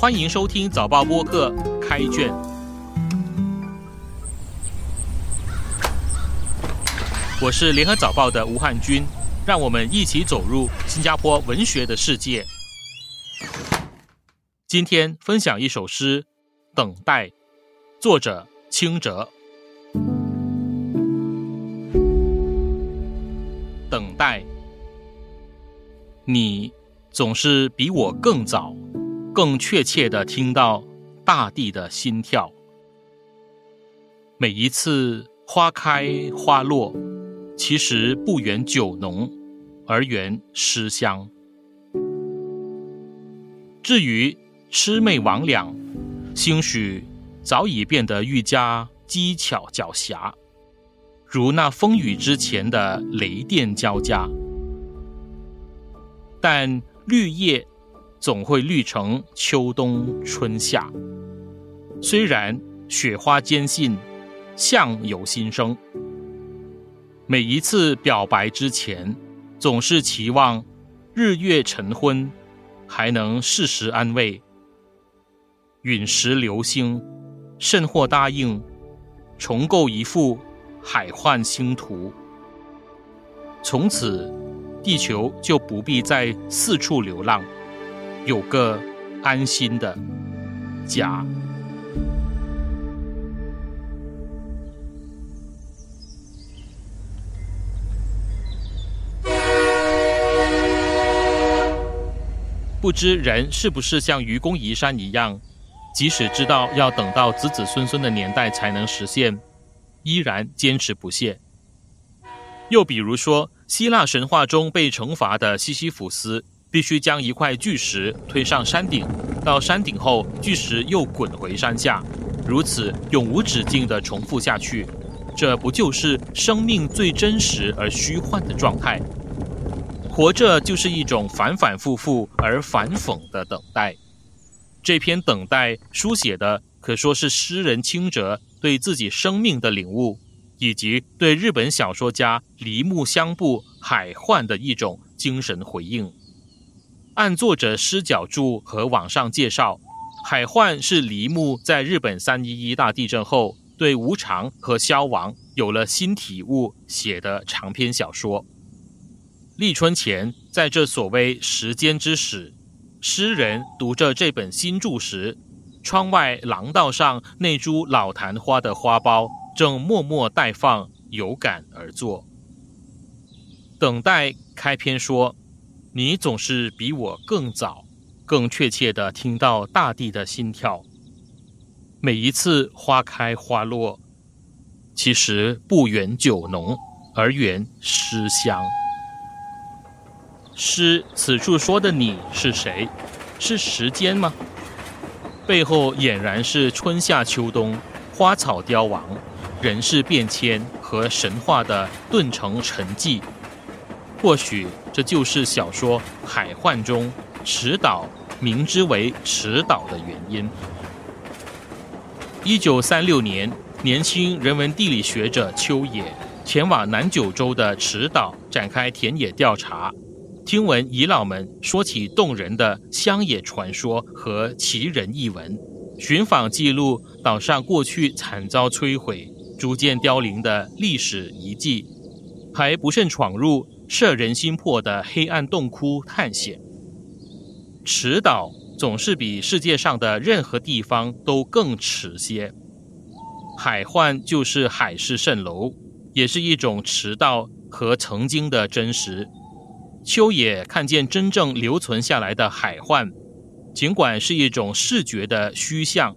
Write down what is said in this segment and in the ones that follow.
欢迎收听早报播客开卷。我是联合早报的吴汉军，让我们一起走入新加坡文学的世界。今天分享一首诗《等待》，作者清哲。等待，你总是比我更早。更确切的听到大地的心跳。每一次花开花落，其实不远酒浓，而缘诗香。至于魑魅魍魉，兴许早已变得愈加机巧狡黠，如那风雨之前的雷电交加。但绿叶。总会绿成秋冬春夏。虽然雪花坚信，相由心生。每一次表白之前，总是期望日月晨昏，还能适时安慰。陨石流星，甚或答应重构一幅海幻星图。从此，地球就不必再四处流浪。有个安心的家。不知人是不是像愚公移山一样，即使知道要等到子子孙孙的年代才能实现，依然坚持不懈。又比如说，希腊神话中被惩罚的西西弗斯。必须将一块巨石推上山顶，到山顶后，巨石又滚回山下，如此永无止境地重复下去。这不就是生命最真实而虚幻的状态？活着就是一种反反复复而反讽的等待。这篇等待书写的可说是诗人清哲对自己生命的领悟，以及对日本小说家梨木香布海幻的一种精神回应。按作者诗脚注和网上介绍，《海幻》是梨木在日本三一一大地震后对无常和消亡有了新体悟写的长篇小说。立春前，在这所谓时间之始，诗人读着这本新著时，窗外廊道上那株老昙花的花苞正默默待放，有感而作。等待开篇说。你总是比我更早、更确切地听到大地的心跳。每一次花开花落，其实不远酒浓，而远诗香。诗此处说的你是谁？是时间吗？背后俨然是春夏秋冬、花草凋亡、人事变迁和神话的顿成沉寂。或许这就是小说《海幻》中池岛名之为池岛的原因。一九三六年，年轻人文地理学者秋野前往南九州的池岛展开田野调查，听闻遗老们说起动人的乡野传说和奇人异闻，寻访记录岛上过去惨遭摧毁、逐渐凋零的历史遗迹，还不慎闯入。摄人心魄的黑暗洞窟探险，池岛总是比世界上的任何地方都更迟些。海幻就是海市蜃楼，也是一种迟到和曾经的真实。秋野看见真正留存下来的海幻，尽管是一种视觉的虚像，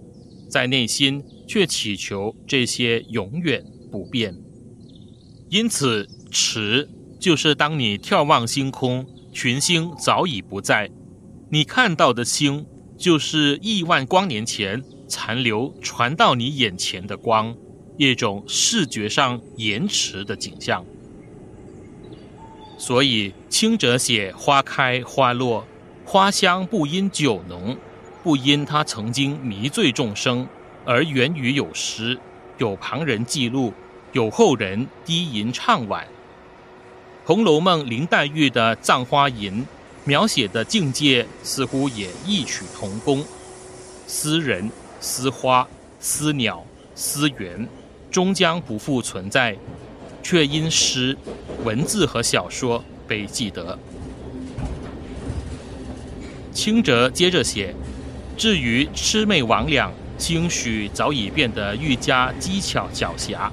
在内心却祈求这些永远不变。因此，池。就是当你眺望星空，群星早已不在，你看到的星就是亿万光年前残留传到你眼前的光，一种视觉上延迟的景象。所以，清者写花开花落，花香不因酒浓，不因它曾经迷醉众生，而源于有诗，有旁人记录，有后人低吟唱晚。《红楼梦》林黛玉的《葬花吟》描写的境界似乎也异曲同工，私人、私花、私鸟、私园，终将不复存在，却因诗、文字和小说被记得。清哲接着写：“至于魑魅魍魉，兴许早已变得愈加机巧狡黠，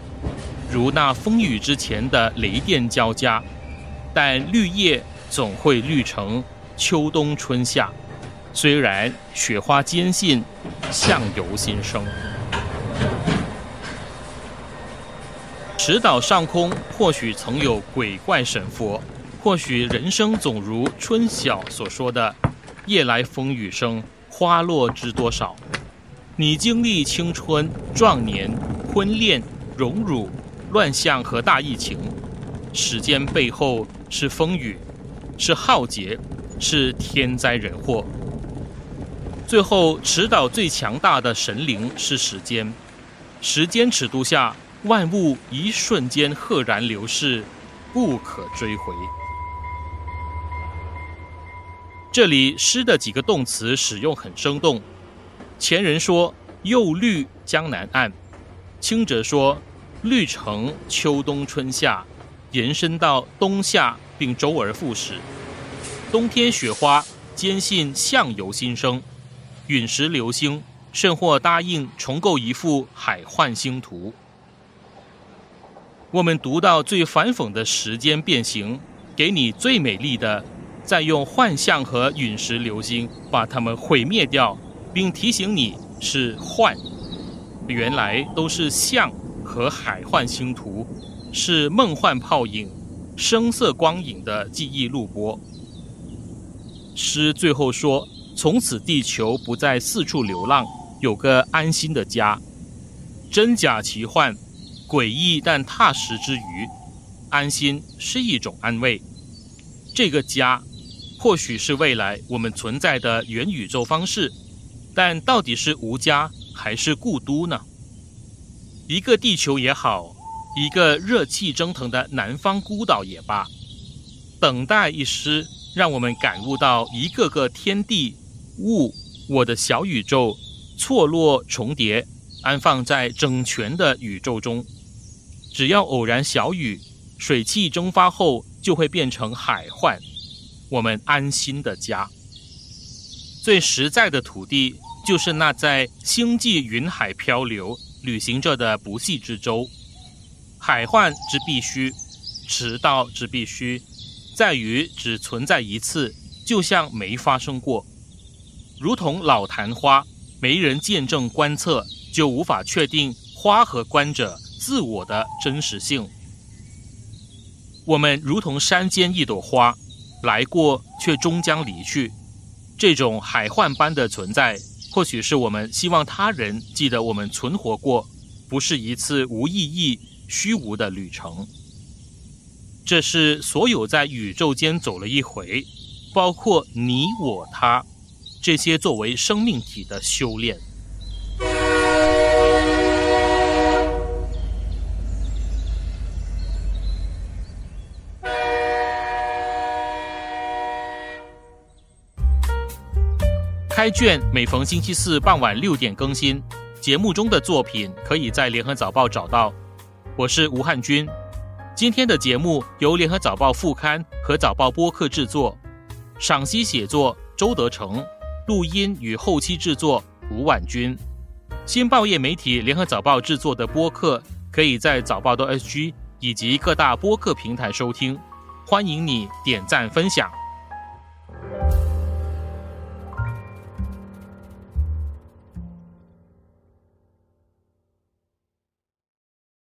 如那风雨之前的雷电交加，但绿叶总会绿成秋冬春夏。虽然雪花坚信，相由心生。池岛上空或许曾有鬼怪神佛，或许人生总如春晓所说的。”夜来风雨声，花落知多少。你经历青春、壮年、婚恋、荣辱、乱象和大疫情，时间背后是风雨，是浩劫，是天灾人祸。最后，持岛最强大的神灵是时间。时间尺度下，万物一瞬间赫然流逝，不可追回。这里诗的几个动词使用很生动。前人说“又绿江南岸”，清者说“绿成秋冬春夏”，延伸到冬夏并周而复始。冬天雪花，坚信相由心生。陨石流星，甚或答应重构一幅海幻星图。我们读到最反讽的时间变形，给你最美丽的。再用幻象和陨石流星把它们毁灭掉，并提醒你是幻，原来都是象和海幻星图，是梦幻泡影、声色光影的记忆录播。诗最后说：“从此地球不再四处流浪，有个安心的家。真假奇幻，诡异但踏实之余，安心是一种安慰。这个家。”或许是未来我们存在的元宇宙方式，但到底是无家还是故都呢？一个地球也好，一个热气蒸腾的南方孤岛也罢，等待一诗，让我们感悟到一个个天地物，我的小宇宙错落重叠，安放在整全的宇宙中。只要偶然小雨，水汽蒸发后就会变成海幻。我们安心的家，最实在的土地，就是那在星际云海漂流、旅行着的不系之舟。海幻之必须，迟到之必须，在于只存在一次，就像没发生过。如同老昙花，没人见证观测，就无法确定花和观者自我的真实性。我们如同山间一朵花。来过，却终将离去。这种海幻般的存在，或许是我们希望他人记得我们存活过，不是一次无意义、虚无的旅程。这是所有在宇宙间走了一回，包括你、我、他，这些作为生命体的修炼。开卷每逢星期四傍晚六点更新，节目中的作品可以在联合早报找到。我是吴汉军，今天的节目由联合早报副刊和早报播客制作，赏析写作周德成，录音与后期制作吴婉君。新报业媒体联合早报制作的播客，可以在早报的 SG 以及各大播客平台收听，欢迎你点赞分享。